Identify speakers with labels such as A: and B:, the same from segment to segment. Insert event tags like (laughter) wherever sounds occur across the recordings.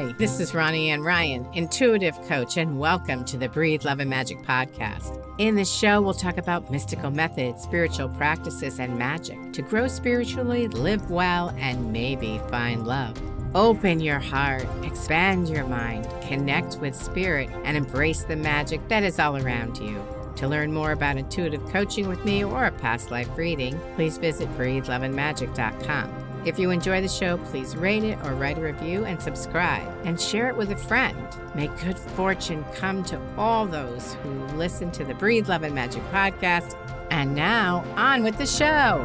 A: Hi, this is Ronnie Ann Ryan, intuitive coach, and welcome to the Breathe Love and Magic podcast. In this show, we'll talk about mystical methods, spiritual practices, and magic to grow spiritually, live well, and maybe find love. Open your heart, expand your mind, connect with spirit, and embrace the magic that is all around you. To learn more about intuitive coaching with me or a past life reading, please visit breatheloveandmagic.com. If you enjoy the show, please rate it or write a review and subscribe and share it with a friend. May good fortune come to all those who listen to the Breathe Love and Magic podcast. And now, on with the show.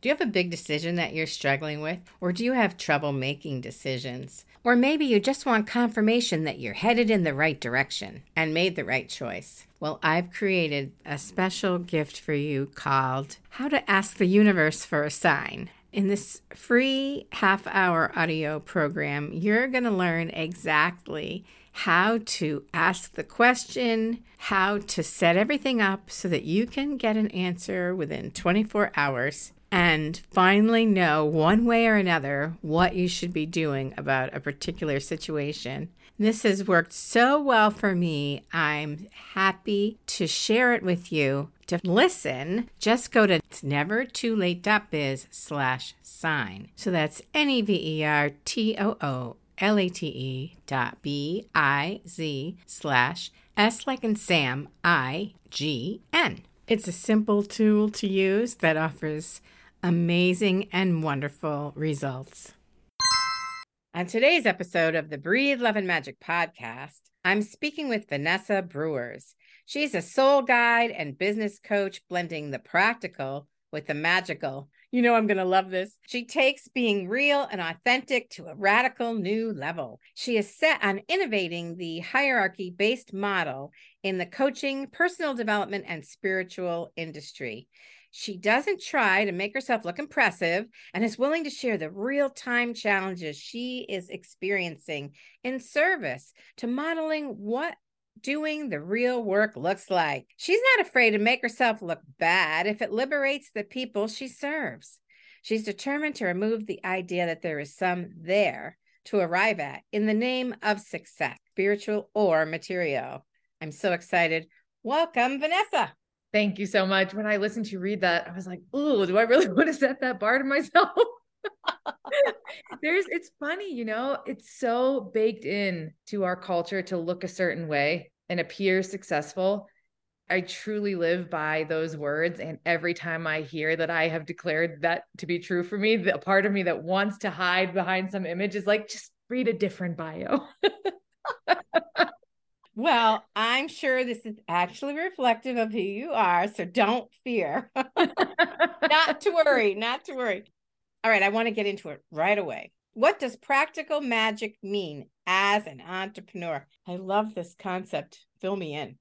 A: Do you have a big decision that you're struggling with? Or do you have trouble making decisions? Or maybe you just want confirmation that you're headed in the right direction and made the right choice. Well, I've created a special gift for you called How to Ask the Universe for a Sign. In this free half hour audio program, you're going to learn exactly how to ask the question, how to set everything up so that you can get an answer within 24 hours and finally know one way or another what you should be doing about a particular situation. This has worked so well for me. I'm happy to share it with you. To listen, just go to nevertoolate.biz slash sign. So that's N-E-V-E-R-T-O-O L-A-T-E dot B-I-Z slash S like in Sam, I-G-N. It's a simple tool to use that offers amazing and wonderful results. On today's episode of the Breathe Love and Magic podcast, I'm speaking with Vanessa Brewers. She's a soul guide and business coach, blending the practical with the magical. You know, I'm going to love this. She takes being real and authentic to a radical new level. She is set on innovating the hierarchy based model in the coaching, personal development, and spiritual industry. She doesn't try to make herself look impressive and is willing to share the real time challenges she is experiencing in service to modeling what doing the real work looks like. She's not afraid to make herself look bad if it liberates the people she serves. She's determined to remove the idea that there is some there to arrive at in the name of success, spiritual or material. I'm so excited. Welcome, Vanessa.
B: Thank you so much. When I listened to you read that, I was like, "Ooh, do I really (laughs) want to set that bar to myself?" (laughs) There's it's funny, you know, it's so baked in to our culture to look a certain way and appear successful. I truly live by those words. And every time I hear that I have declared that to be true for me, the part of me that wants to hide behind some image is like, just read a different bio. (laughs)
A: Well, I'm sure this is actually reflective of who you are, so don't fear. (laughs) not to worry, not to worry. All right, I want to get into it right away. What does practical magic mean as an entrepreneur? I love this concept. Fill me in.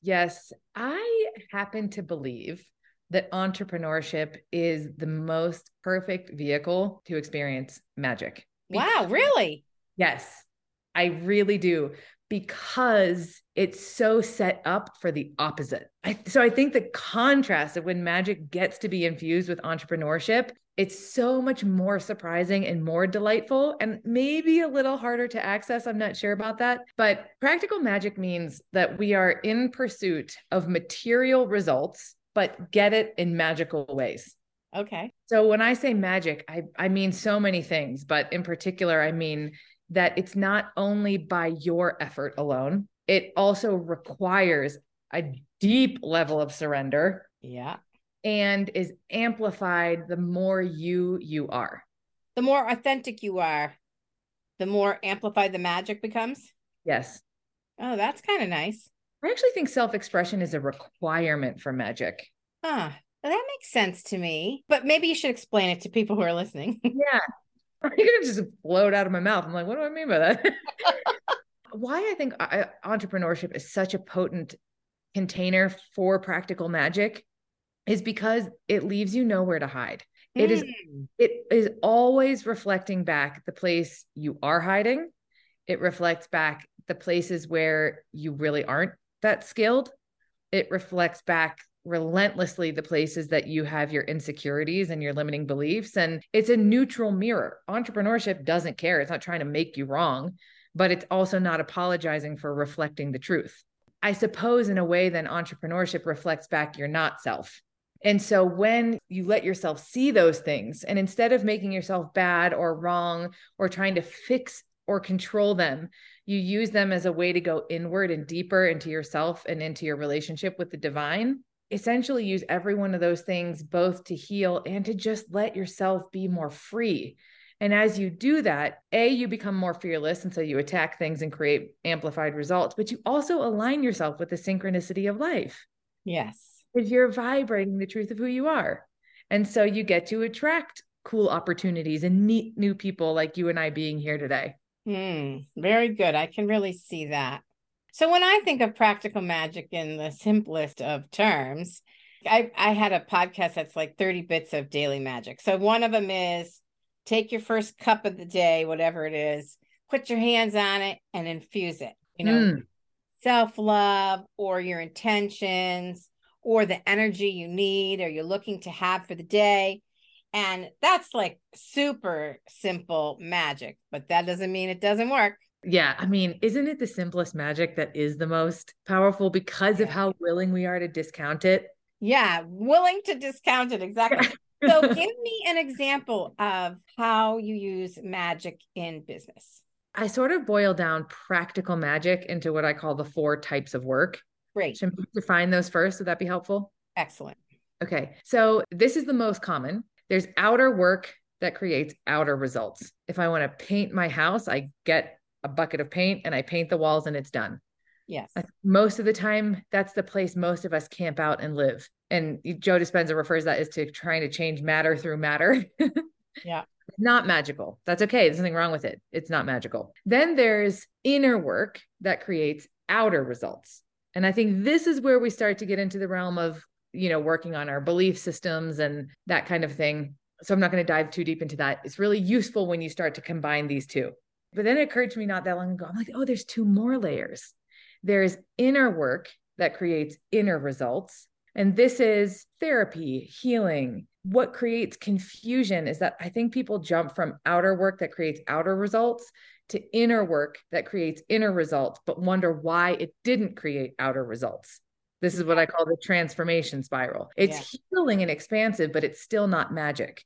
B: Yes, I happen to believe that entrepreneurship is the most perfect vehicle to experience magic.
A: Wow, really?
B: Yes, I really do because it's so set up for the opposite. I, so I think the contrast of when magic gets to be infused with entrepreneurship, it's so much more surprising and more delightful and maybe a little harder to access. I'm not sure about that. But practical magic means that we are in pursuit of material results, but get it in magical ways.
A: Okay.
B: So when I say magic, I, I mean so many things, but in particular, I mean that it's not only by your effort alone, it also requires a deep level of surrender.
A: Yeah.
B: And is amplified the more you you are.
A: The more authentic you are, the more amplified the magic becomes.
B: Yes.
A: Oh, that's kind of nice.
B: I actually think self-expression is a requirement for magic.
A: Huh. Well, that makes sense to me. But maybe you should explain it to people who are listening. (laughs)
B: yeah. (laughs) You're gonna just float out of my mouth. I'm like, what do I mean by that? (laughs) Why I think I, entrepreneurship is such a potent container for practical magic is because it leaves you nowhere to hide. Mm. It is hmm. it is always reflecting back the place you are hiding. It reflects back the places where you really aren't that skilled. It reflects back relentlessly the places that you have your insecurities and your limiting beliefs. And it's a neutral mirror. Entrepreneurship doesn't care. It's not trying to make you wrong, but it's also not apologizing for reflecting the truth. I suppose, in a way, then entrepreneurship reflects back your not self. And so when you let yourself see those things, and instead of making yourself bad or wrong or trying to fix or control them, you use them as a way to go inward and deeper into yourself and into your relationship with the divine. Essentially, use every one of those things both to heal and to just let yourself be more free. And as you do that, A, you become more fearless. And so you attack things and create amplified results, but you also align yourself with the synchronicity of life.
A: Yes.
B: Because you're vibrating the truth of who you are. And so you get to attract cool opportunities and meet new people like you and I being here today.
A: Hmm, very good. I can really see that. So when I think of practical magic in the simplest of terms, I, I had a podcast that's like 30 bits of daily magic. So one of them is take your first cup of the day, whatever it is, put your hands on it and infuse it. You know, mm. self love or your intentions or the energy you need or you're looking to have for the day. And that's like super simple magic, but that doesn't mean it doesn't work.
B: Yeah. I mean, isn't it the simplest magic that is the most powerful because yeah. of how willing we are to discount it?
A: Yeah. Willing to discount it. Exactly. so give (laughs) me an example of how you use magic in business.
B: I sort of boil down practical magic into what I call the four types of work.
A: Great.
B: Should we define those first? Would that be helpful?
A: Excellent.
B: Okay. So this is the most common. There's outer work that creates outer results. If I want to paint my house, I get a bucket of paint and I paint the walls and it's done.
A: Yes.
B: Most of the time, that's the place most of us camp out and live. And Joe Dispenza refers that as to trying to change matter through matter. (laughs)
A: yeah.
B: Not magical. That's okay. There's nothing wrong with it. It's not magical. Then there's inner work that creates outer results. And I think this is where we start to get into the realm of, you know, working on our belief systems and that kind of thing. So I'm not going to dive too deep into that. It's really useful when you start to combine these two. But then it occurred to me not that long ago. I'm like, oh, there's two more layers. There's inner work that creates inner results. And this is therapy, healing. What creates confusion is that I think people jump from outer work that creates outer results to inner work that creates inner results, but wonder why it didn't create outer results. This is what I call the transformation spiral. It's yeah. healing and expansive, but it's still not magic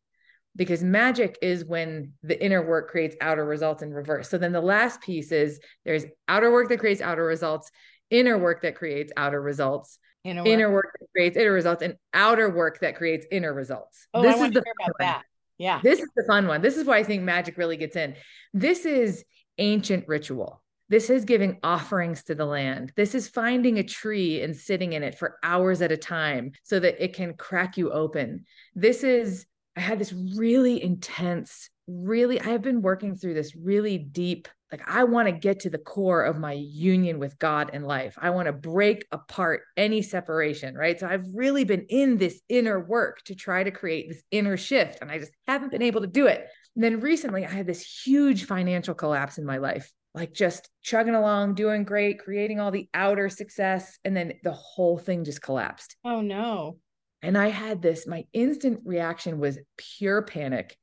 B: because magic is when the inner work creates outer results in reverse. So then the last piece is there's outer work that creates outer results, inner work that creates outer results, inner work, inner work that creates inner results, and outer work that creates inner results.
A: Oh, this I is the hear about that. Yeah.
B: This is the fun one. This is why I think magic really gets in. This is ancient ritual. This is giving offerings to the land. This is finding a tree and sitting in it for hours at a time so that it can crack you open. This is I had this really intense, really, I have been working through this really deep, like, I want to get to the core of my union with God and life. I want to break apart any separation, right? So I've really been in this inner work to try to create this inner shift, and I just haven't been able to do it. And then recently, I had this huge financial collapse in my life like just chugging along, doing great, creating all the outer success. And then the whole thing just collapsed.
A: Oh, no.
B: And I had this, my instant reaction was pure panic,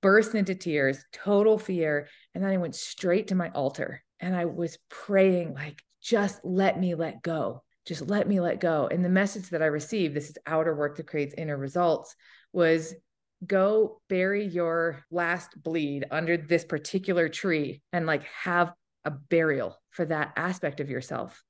B: burst into tears, total fear. And then I went straight to my altar and I was praying, like, just let me let go. Just let me let go. And the message that I received, this is outer work that creates inner results, was go bury your last bleed under this particular tree and like have a burial for that aspect of yourself.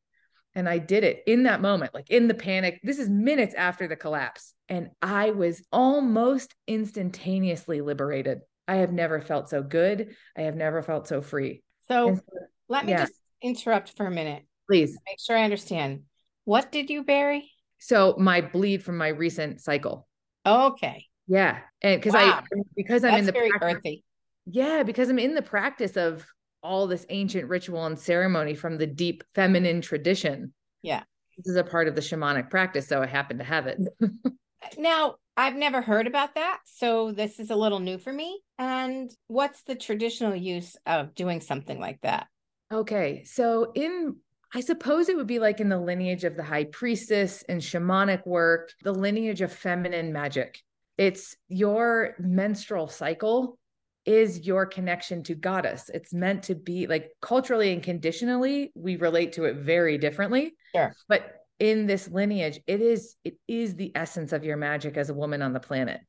B: And I did it in that moment, like in the panic. This is minutes after the collapse. And I was almost instantaneously liberated. I have never felt so good. I have never felt so free.
A: So, so let me yeah. just interrupt for a minute.
B: Please.
A: Make sure I understand. What did you bury?
B: So, my bleed from my recent cycle.
A: Okay.
B: Yeah. And because wow. I, because I'm
A: That's
B: in the
A: very
B: practice,
A: earthy.
B: Yeah. Because I'm in the practice of all this ancient ritual and ceremony from the deep feminine tradition.
A: Yeah.
B: This is a part of the shamanic practice. So I happen to have it. (laughs)
A: now, I've never heard about that. So this is a little new for me. And what's the traditional use of doing something like that?
B: Okay. So in I suppose it would be like in the lineage of the high priestess and shamanic work, the lineage of feminine magic. It's your menstrual cycle is your connection to goddess. It's meant to be like culturally and conditionally, we relate to it very differently.
A: Sure.
B: But in this lineage, it is it is the essence of your magic as a woman on the planet.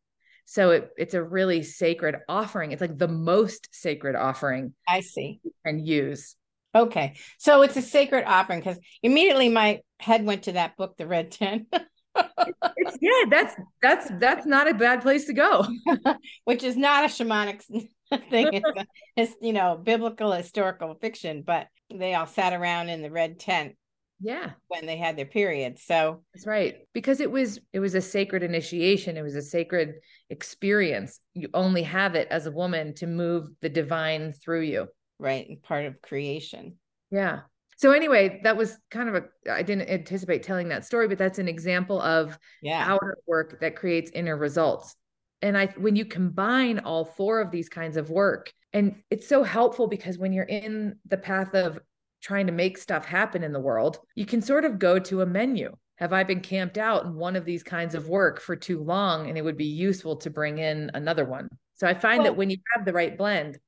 B: So it, it's a really sacred offering. It's like the most sacred offering
A: I see.
B: and use.
A: Okay. So it's a sacred offering because immediately my head went to that book, The Red Tent. (laughs)
B: it's yeah, that's that's that's not a bad place to go. (laughs)
A: Which is not a shamanic (laughs) thing. It's, a, it's you know biblical historical fiction, but they all sat around in the red tent
B: yeah.
A: when they had their period so.
B: That's right. Because it was it was a sacred initiation. It was a sacred experience. You only have it as a woman to move the divine through you.
A: Right and part of creation.
B: Yeah so anyway that was kind of a i didn't anticipate telling that story but that's an example of
A: yeah
B: outer work that creates inner results and i when you combine all four of these kinds of work and it's so helpful because when you're in the path of trying to make stuff happen in the world, you can sort of go to a menu. Have I been camped out in one of these kinds of work for too long? And it would be useful to bring in another one. So I find well, that when you have the right blend,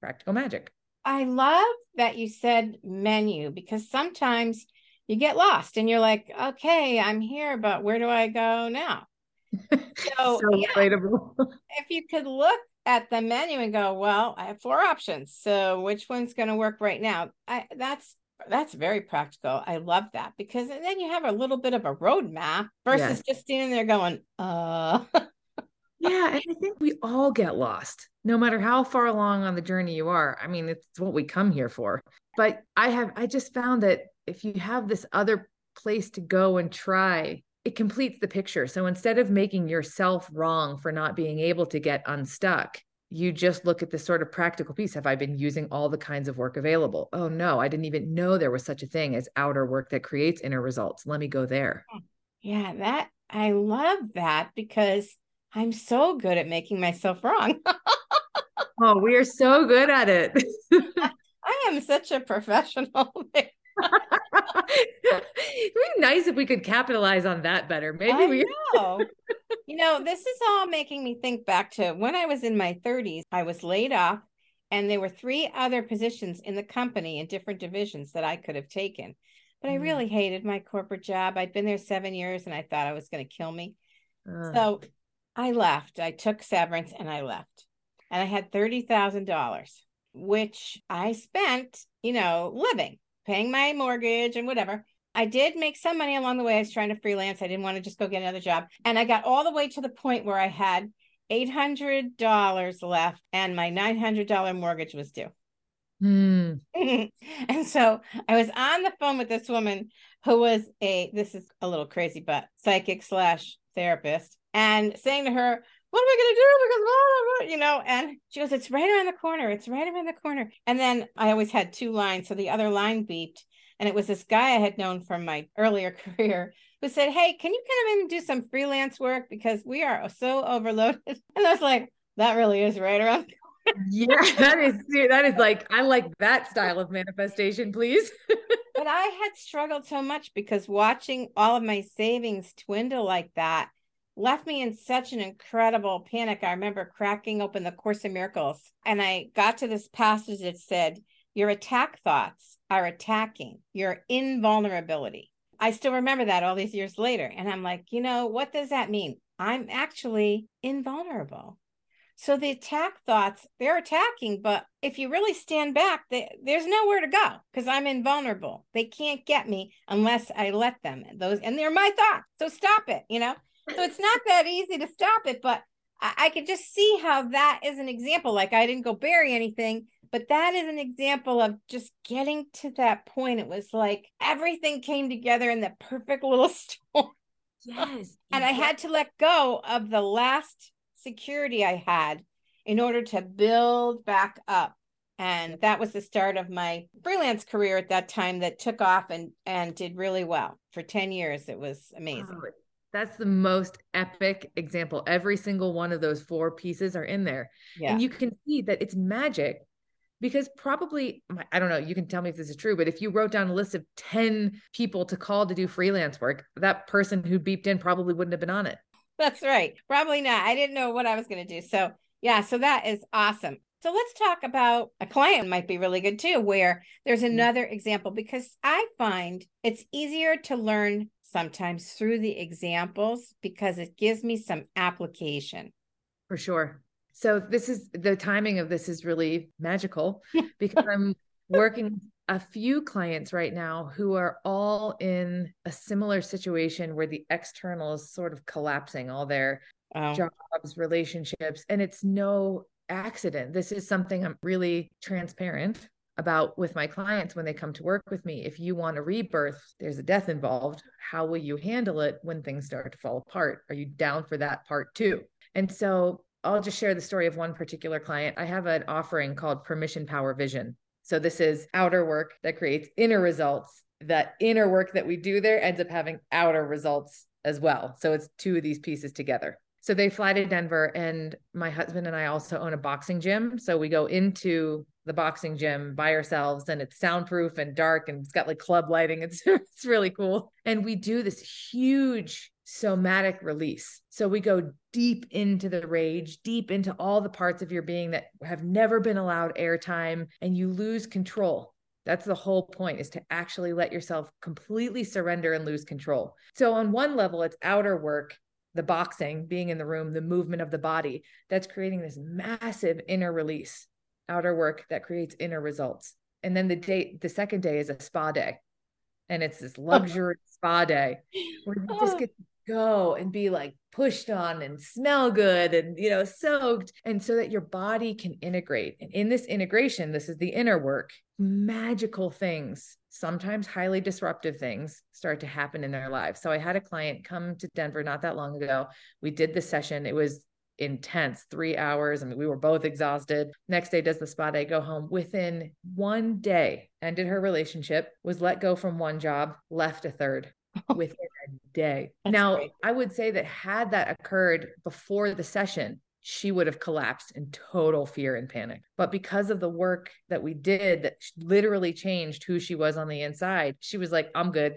B: practical magic.
A: I love that you said menu because sometimes you get lost and you're like, okay, I'm here, but where do I go now? (laughs)
B: So, so yeah, (laughs)
A: if you could look at the menu and go, well, I have four options. So which one's going to work right now? I that's that's very practical. I love that because then you have a little bit of a roadmap versus yes. just standing there going, uh (laughs)
B: Yeah, and I think we all get lost, no matter how far along on the journey you are. I mean, it's what we come here for. But I have I just found that if you have this other place to go and try it completes the picture. So instead of making yourself wrong for not being able to get unstuck, you just look at this sort of practical piece. Have I been using all the kinds of work available? Oh no, I didn't even know there was such a thing as outer work that creates inner results. Let me go there.
A: Yeah, that I love that because I'm so good at making myself wrong. (laughs)
B: oh, we are so good at it. (laughs)
A: I am such a professional. (laughs)
B: It'd be nice if we could capitalize on that better. Maybe I we
A: know. you know, this is all making me think back to when I was in my 30s. I was laid off, and there were three other positions in the company in different divisions that I could have taken. But mm. I really hated my corporate job. I'd been there seven years and I thought I was going to kill me. Uh. So I left. I took severance and I left. And I had $30,000, which I spent, you know, living paying my mortgage and whatever. I did make some money along the way. I was trying to freelance. I didn't want to just go get another job. And I got all the way to the point where I had $800 left and my $900 mortgage was due.
B: Mm. (laughs)
A: and so I was on the phone with this woman who was a, this is a little crazy, but psychic slash therapist, and saying to her, what am I going to do? Because, blah, blah, blah, you know, and she goes, it's right around the corner. It's right around the corner. And then I always had two lines. So the other line beeped. And it was this guy I had known from my (laughs) earlier career who said, Hey, can you come in and do some freelance work? Because we are so overloaded. (laughs) And I was like, that really is right around (laughs)
B: yeah, that is that is like I like that style of manifestation, please.
A: but I had struggled so much because watching all of my savings dwindle like that left me in such an incredible panic. I remember cracking open the Course in Miracles and I got to this passage that said, Your attack thoughts are attacking your invulnerability. I still remember that all these years later. And I'm like, you know, what does that mean? I'm actually invulnerable. So the attack thoughts, they're attacking, but if you really stand back, they, there's nowhere to go because I'm invulnerable. They can't get me unless I let them. Those and they're my thoughts. So stop it, you know? So it's not that easy to stop it, but I, I could just see how that is an example. Like I didn't go bury anything, but that is an example of just getting to that point. It was like everything came together in the perfect little (laughs) storm.
B: Yes.
A: and I had to let go of the last security I had in order to build back up. And that was the start of my freelance career at that time that took off and and did really well. For 10 years it was amazing. Oh,
B: that's the most epic example. Every single one of those four pieces are in there. Yeah. And you can see that it's magic because probably I don't know, you can tell me if this is true, but if you wrote down a list of 10 people to call to do freelance work, that person who beeped in probably wouldn't have been on it.
A: That's right. Probably not. I didn't know what I was going to do. So, yeah, so that is awesome. So let's talk about a client might be really good too, where there's mm-hmm. another example because I find it's easier to learn sometimes through the examples because it gives me some application.
B: For sure. So this is the timing of this is really magical (laughs) because I'm working a few clients right now who are all in a similar situation where the external is sort of collapsing all their wow. jobs, relationships, and it's no accident. This is something I'm really transparent about with my clients when they come to work with me. If you want a rebirth, there's a death involved. How will you handle it when things start to fall apart? Are you down for that part too? And so I'll just share the story of one particular client. I have an offering called Permission Power Vision. So this is outer work that creates inner results. That inner work that we do there ends up having outer results as well. So it's two of these pieces together. So they fly to Denver, and my husband and I also own a boxing gym. So we go into the boxing gym by ourselves, and it's soundproof and dark, and it's got like club lighting. (laughs) It's it's really cool. And we do this huge somatic release. So we go deep into the rage, deep into all the parts of your being that have never been allowed airtime, and you lose control. That's the whole point is to actually let yourself completely surrender and lose control. So, on one level, it's outer work the boxing, being in the room, the movement of the body, that's creating this massive inner release, outer work that creates inner results. And then the day, the second day is a spa day. And it's this luxury spa day where you just get to go and be like pushed on and smell good and you know soaked. And so that your body can integrate. And in this integration this is the inner work. Magical things sometimes highly disruptive things start to happen in their lives. So i had a client come to denver not that long ago. We did the session. It was intense three hours I mean, we were both exhausted next day does the spa day go home within one day ended her relationship was let go from one job left a third (laughs) within a day. That's now, great. I would say that had that occurred before the session, she would have collapsed in total fear and panic. But because of the work that we did that literally changed who she was on the inside, she was like, I'm good.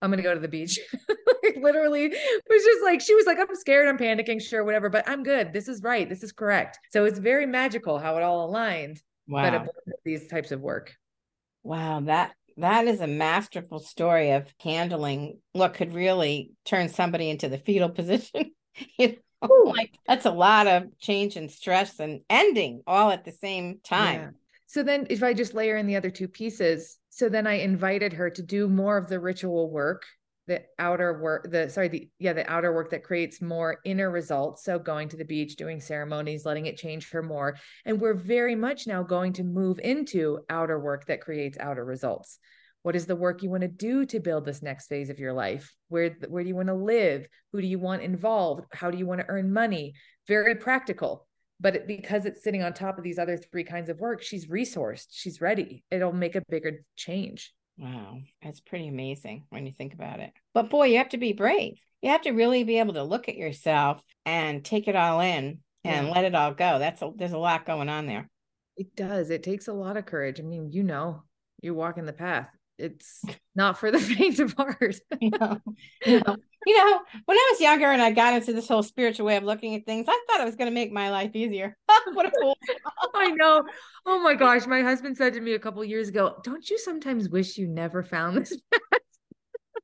B: I'm going to go to the beach. (laughs) literally was just like, she was like, I'm scared. I'm panicking. Sure, whatever, but I'm good. This is right. This is correct. So it's very magical how it all aligned. Wow. But these types of work.
A: Wow. That that is a masterful story of handling what could really turn somebody into the fetal (laughs) position. you know, like that's a lot of change and stress and ending all at the same time. Yeah.
B: So then if I just layer in the other two pieces, so then I invited her to do more of the ritual work the outer work the sorry the yeah the outer work that creates more inner results. So going to the beach doing ceremonies letting it change her more. And we're very much now going to move into outer work that creates outer results. What is the work you want to do to build this next phase of your life? Where where do you want to live? Who do you want involved? How do you want to earn money? Very practical. But because it's sitting on top of these other three kinds of work she's resourced. She's ready. It'll make a bigger change
A: Wow, that's pretty amazing when you think about it. But boy, you have to be brave. You have to really be able to look at yourself and take it all in and yeah. let it all go. That's a, there's a lot going on there.
B: It does. It takes a lot of courage. I mean, you know, you're walking the path it's (laughs) not for the (laughs) faint of heart. (laughs) you, know,
A: you, know, when I was younger and I got into this whole spiritual way of looking at things, I thought it was going to make my life easier. (laughs) what a fool. (laughs)
B: I know. Oh my gosh. My husband said to me a couple years ago, Don't you sometimes wish you never found this (laughs)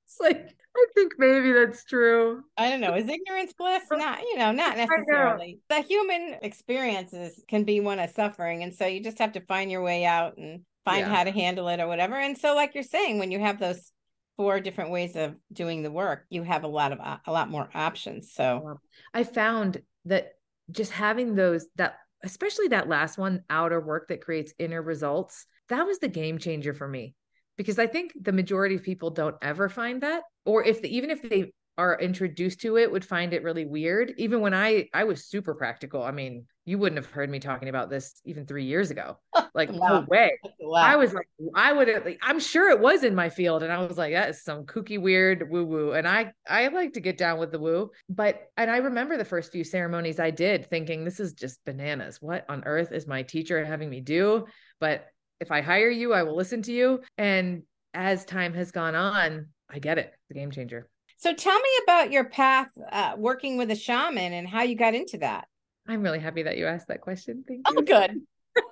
B: it's like, I think maybe that's true.
A: I don't know. Is ignorance bliss? Not, you know, not necessarily. Know. The human experiences can be one of suffering. And so you just have to find your way out and find yeah. how to handle it or whatever. And so, like you're saying, when you have those four different ways of doing the work, you have a lot of a lot more options. So
B: I found that just having those that especially that last one outer work that creates inner results that was the game changer for me because i think the majority of people don't ever find that or if even if they are introduced to it would find it really weird. Even when i i was super practical. I mean you wouldn't have heard me talking about this even three years ago. (laughs) Like wow. no way i was like i would have i'm sure it was in my field and i was like that is some kooky weird woo woo and i i like to get down with the woo. But and i remember the first few ceremonies i did thinking this is just bananas. What on earth is my teacher having me do? But if I hire you, I will listen to you. And as time has gone on, I get it. the game changer.
A: So tell me about your path uh, working with a shaman and how you got into that.
B: I'm really happy that you asked that question. Thank
A: you. Oh, good. (laughs)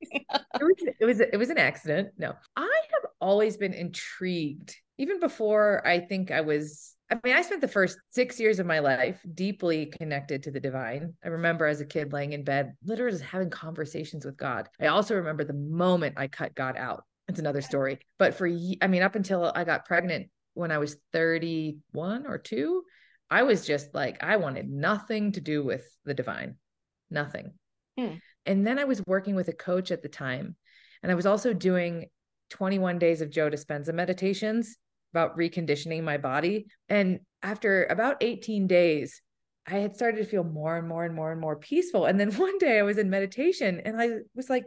A: (laughs)
B: it, was, it was it was an accident. No, I have always been intrigued, even before I think I was. I mean, I spent the first six years of my life deeply connected to the divine. I remember as a kid laying in bed, literally just having conversations with God. I also remember the moment I cut God out. It's another story. But for, I mean, up until I got pregnant when I was 31 or two, I was just like, I wanted nothing to do with the divine, nothing. Hmm. And then I was working with a coach at the time. And I was also doing 21 days of Joe Dispenza meditations about reconditioning my body. And after about 18 days, I had started to feel more and more and more and more peaceful. And then (laughs) one day I was in meditation and I was like,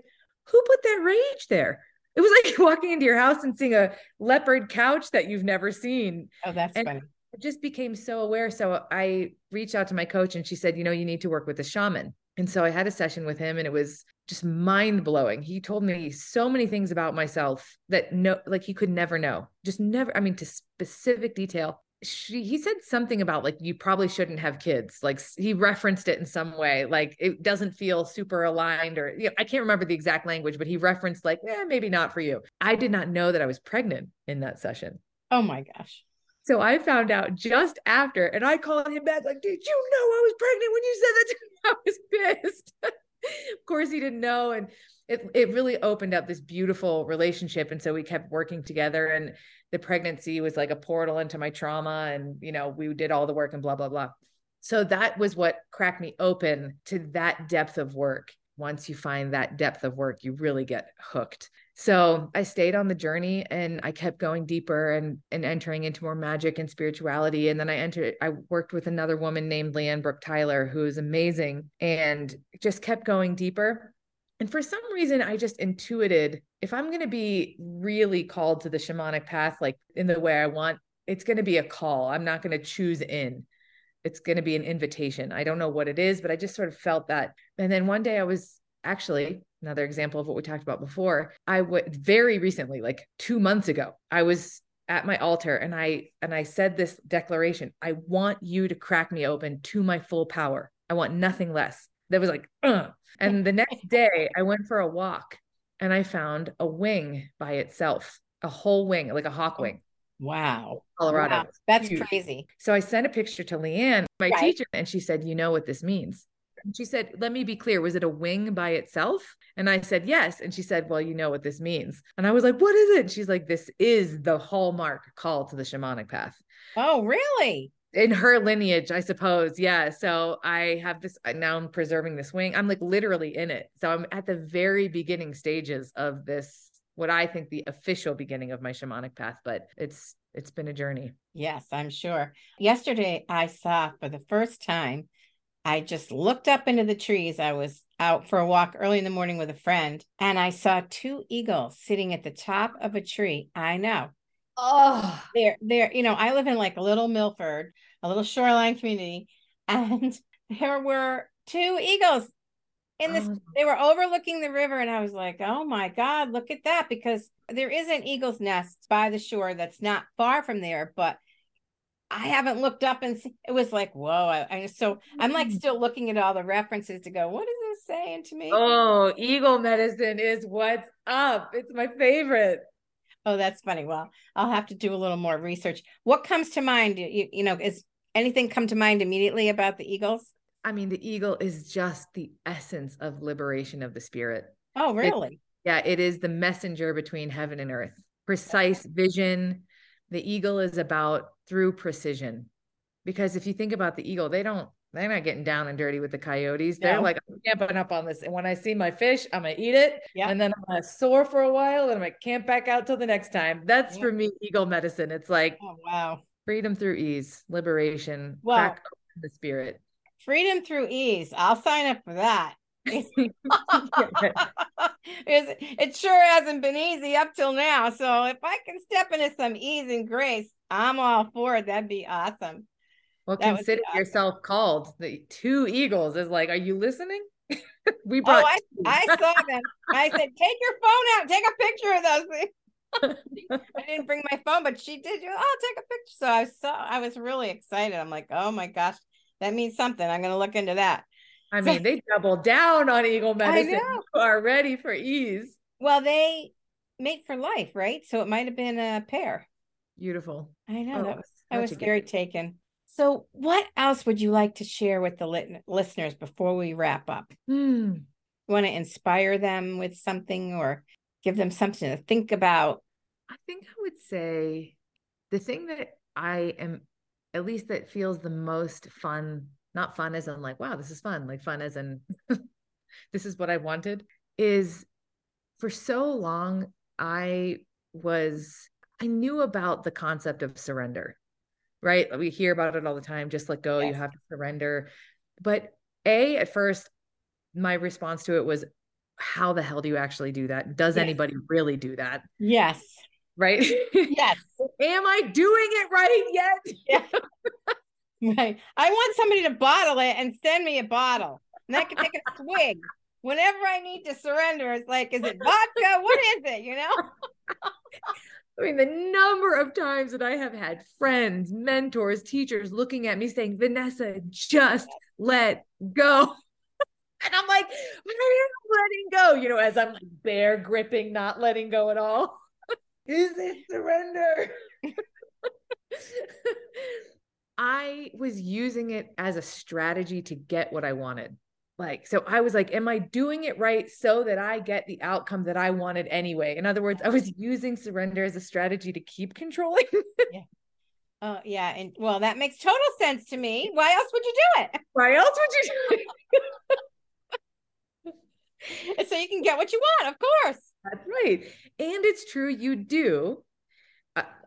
B: who put that rage there? It was like (laughs) walking into your house and seeing a leopard couch that you've never seen.
A: Oh, that's
B: and
A: funny.
B: I just became so aware. So I reached out to my coach and she said, you know, you need to work with a shaman. And so I had a session with him and it was just mind blowing. He told me so many things about myself that no, like he could never know, just never, I mean, to specific detail. She, he said something about like, you probably shouldn't have kids. Like he referenced it in some way, like it doesn't feel super aligned or, you know, I can't remember the exact language, but he referenced like, yeah, maybe not for you. I did not know that I was pregnant in that session.
A: Oh my gosh.
B: So I found out just after, and I called him back, like, did you know I was pregnant when you said that to me? (laughs) I was pissed. (laughs) of course, he didn't know. And it, it really opened up this beautiful relationship. And so we kept working together. And the pregnancy was like a portal into my trauma. And, you know, we did all the work and blah, blah, blah. So that was what cracked me open to that depth of work. Once you find that depth of work, you really get hooked. So I stayed on the journey and I kept going deeper and, and entering into more magic and spirituality. And then I entered, I worked with another woman named Leanne Brooke Tyler, who is amazing and just kept going deeper. And for some reason, I just intuited if I'm going to be really called to the shamanic path, like in the way I want, it's going to be a call. I'm not going to choose in. It's going to be an invitation. I don't know what it is, but I just sort of felt that. And then one day I was actually another example of what we talked about before i would very recently like two months ago i was at my altar and i and i said this declaration i want you to crack me open to my full power i want nothing less that was like Ugh. and the (laughs) next day i went for a walk and i found a wing by itself a whole wing like a hawk oh, wing
A: Wow.
B: Colorado. Wow.
A: That's crazy.
B: So I sent a picture to Leanne, my right. teacher, and she said, You know what this means? And she said, Let me be clear. Was it a wing by itself? And I said, Yes. And she said, Well, you know what this means. And I was like, What is it? She's like, This is the hallmark call to the shamanic path.
A: Oh, really?
B: In her lineage, I suppose. Yeah. So I have this uh, now I'm preserving this wing. I'm like literally in it. So I'm at the very beginning stages of this, what I think the official beginning of my shamanic path, but it's it's been a journey.
A: Yes, I'm sure. Yesterday I saw for the first time I just looked up into the trees. I was out for a walk early in the morning with a friend and I saw two eagles sitting at the top of a tree. I know.
B: Oh,
A: they're they're you know, I live in like a little Milford, a little shoreline community, and (laughs) there were two eagles in this oh. they were overlooking the river and I was like, "Oh my god, look at that because there is an eagle's nest by the shore that's not far from there, but I haven't looked up and see, it was like, whoa. I, I, so I'm like mm. still looking at all the references to go, what is this saying to me?
B: Oh, eagle medicine is what's up. It's my favorite.
A: Oh, that's funny. Well, I'll have to do a little more research. What comes to mind? You, you know, is anything come to mind immediately about the eagles?
B: I mean, the eagle is just the essence of liberation of the spirit.
A: Oh, really?
B: It, yeah, it is the messenger between heaven and earth. Precise vision. The eagle is about through precision. Because if you think about the eagle, they don't, they're not getting down and dirty with the coyotes. They're no. like, I'm camping up on this. And when I see my fish, I'm going to eat it. Yep. And then I'm going to soar for a while and I'm going to camp back out till the next time. That's for me, eagle medicine. It's like,
A: oh, wow.
B: Freedom through ease, liberation, well, the spirit.
A: Freedom through ease. I'll sign up for that. (laughs) it sure hasn't been easy up till now. So if I can step into some ease and grace, I'm all for it. That'd be awesome.
B: Well, that consider awesome. yourself called. The two eagles is like, are you listening? (laughs) we oh, brought.
A: Oh, I, I saw them. I said, "Take your phone out. Take a picture of those things." (laughs) I didn't bring my phone, but she did. You, oh, take a picture. So I was so I was really excited. I'm like, oh my gosh, that means something. I'm gonna look into that.
B: I mean, they double down on Eagle Medicine. You are ready for ease.
A: Well, they mate for life, right? So it might have been a pair.
B: Beautiful.
A: I know oh, that was I was very taken. So, what else would you like to share with the lit- listeners before we wrap up?
B: Hmm.
A: Want to inspire them with something or give them something to think about?
B: I think I would say the thing that I am, at least that feels the most fun, not fun as in like, wow, this is fun, like fun as in (laughs) this is what I wanted, is for so long, I was, I knew about the concept of surrender, right? We hear about it all the time. Just let go, yes. you have to surrender. But A, at first, my response to it was, how the hell do you actually do that? Does yes. anybody really do that?
A: Yes.
B: Right?
A: Yes. (laughs)
B: Am I doing it right yet?
A: Yeah. (laughs) right. I want somebody to bottle it and send me a bottle. And I can take a swig whenever I need to surrender, it's like, is it vodka? what is it? You know? (laughs)
B: I mean, the number of times that I have had friends, mentors, teachers looking at me saying, Vanessa, just let go. (laughs) and I'm like, I am letting go, you know, as I'm like bear gripping, not letting go at all. (laughs) Is it surrender? (laughs) I was using it as a strategy to get what I wanted like so i was like am i doing it right so that i get the outcome that i wanted anyway? In other words i was using surrender as a strategy to keep controlling. (laughs)
A: Yeah. Uh, yeah and well that makes total sense to me. Why else would you do it? (laughs)
B: Why else would you do
A: it? (laughs) So you can get what you want of course.
B: That's right. And it's true you do.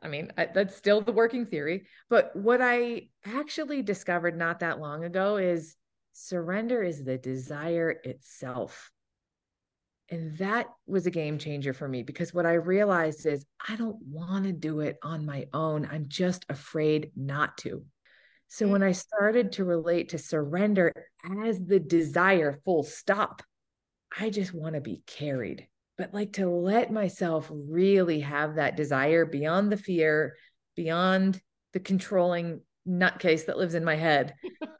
B: I mean, that's still the working theory. But what I actually discovered not that long ago is surrender is the desire itself. And that was a game changer for me because what I realized is I don't want to do it on my own. I'm just afraid not to. So when mm. I started to relate to surrender as the desire, full stop, I just want to be carried. But like to let myself really have that desire beyond the fear, beyond the controlling nutcase that lives in my head. (laughs)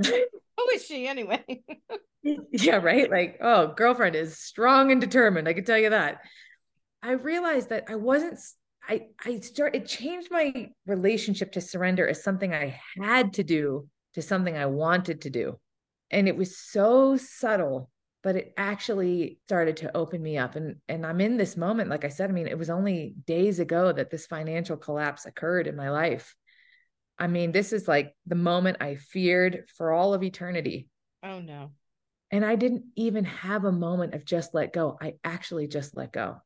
B: (laughs)
A: Who is she anyway? (laughs)
B: yeah, right. Like, oh, girlfriend is strong and determined. I can tell you that. I realized that I wasn't. I I start. It changed my relationship to surrender as something I had to do to something I wanted to do, and it was so subtle, but it actually started to open me up. And and I'm in this moment. Like I said, I mean, it was only days ago that this financial collapse occurred in my life I mean, this is like the moment I feared for all of eternity.
A: Oh, no.
B: And I didn't even have a moment of just let go. I actually just let go.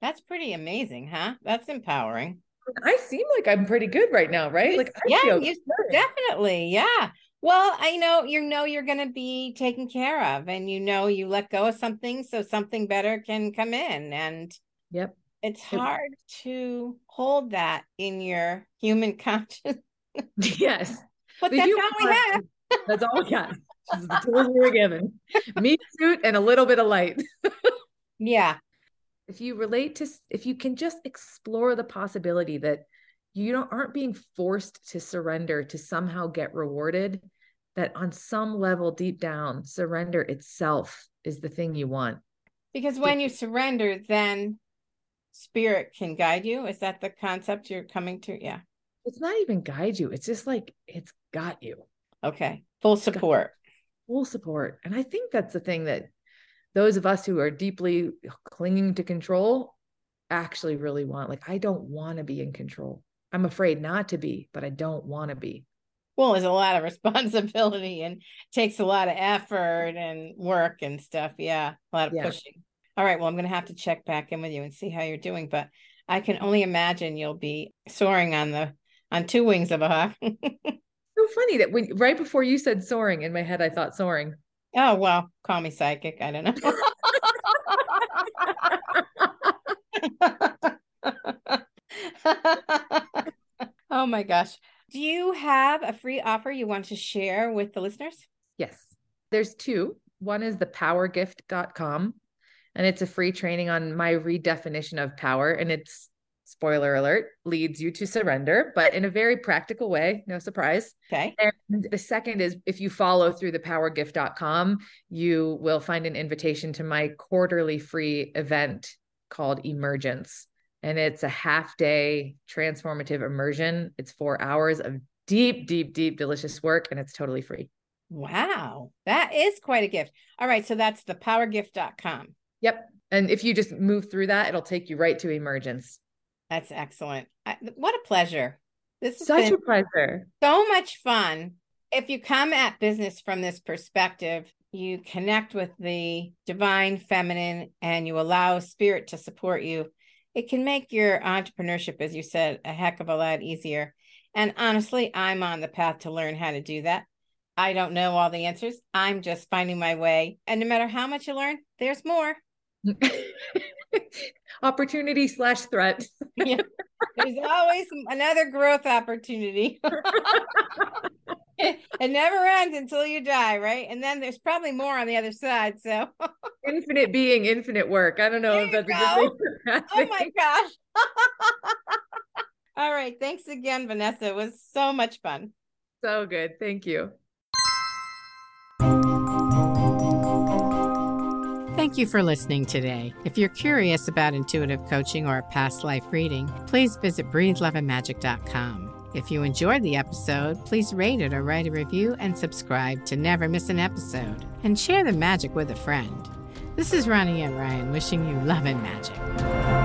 A: That's pretty amazing, huh? That's empowering.
B: I seem like I'm pretty good right now, right? Like, I
A: yeah, you definitely, yeah. Well, I know you know you're going to be taken care of, and you know you let go of something so something better can come in. And
B: yep,
A: it's hard to hold that in your human (laughs) conscious
B: yes. (laughs)
A: But that's all we have.
B: That's all we got. the tools we were given. Meat suit and a little bit of light. (laughs)
A: yeah.
B: If you relate to if you can just explore the possibility that you don't aren't being forced to surrender to somehow get rewarded, that on some level deep down, surrender itself is the thing you want.
A: Because when you surrender, then spirit can guide you. Is that the concept you're coming to? Yeah
B: it's not even guide you. It's just like it's got you.
A: Okay. Full support.
B: Full support. And I think that's the thing that those of us who are deeply clinging to control actually really want. Like, I don't want to be in control. I'm afraid not to be, but I don't want to be.
A: Well, there's a lot of (laughs) responsibility and takes a lot of effort and work and stuff. Yeah. A lot of yeah. pushing. All right. Well, I'm going to have to check back in with you and see how you're doing. But I can only imagine you'll be soaring on the on two wings of a hawk. (laughs)
B: so funny that when right before you said soaring in my head, I thought soaring.
A: Oh well, call me psychic. I don't know. (laughs) oh my gosh. Do you have a free offer you want to share with the listeners?
B: Yes. There's two. One is the thepowergift.com, and it's a free training on my redefinition of power. And it's spoiler alert, leads you to surrender, but in a very practical way, no surprise.
A: Okay.
B: And the second is if you follow through the thepowergift.com, you will find an invitation to my quarterly free event called Emergence. And it's a half day transformative immersion. It's four hours of deep, deep, deep, delicious work, and it's totally free.
A: Wow. That is quite a gift. All right. So that's the thepowergift.com.
B: Yep. And if you just move through that, it'll take you right to Emergence.
A: That's excellent. I, what a pleasure.
B: This is such a pleasure.
A: So much fun. If you come at business from this perspective, you connect with the divine feminine and you allow spirit to support you, it can make your entrepreneurship, as you said, a heck of a lot easier. And honestly, I'm on the path to learn how to do that. I don't know all the answers. I'm just finding my way. And no matter how much you learn, there's more. (laughs)
B: opportunity slash threat.
A: yeah. There's always another growth opportunity. (laughs) it never ends until you die, right? And then there's probably more on the other side. So (laughs)
B: infinite being, infinite work. I don't know if that's
A: go. a good Oh my gosh. (laughs) All right. Thanks again, Vanessa. It was so much fun.
B: So good. Thank you.
A: Thank you for listening today. If you're curious about intuitive coaching or a past life reading, please visit breatheloveandmagic.com. If you enjoyed the episode, please rate it or write a review and subscribe to never miss an episode. And share the magic with a friend. This is Ronnie and Ryan wishing you love and magic.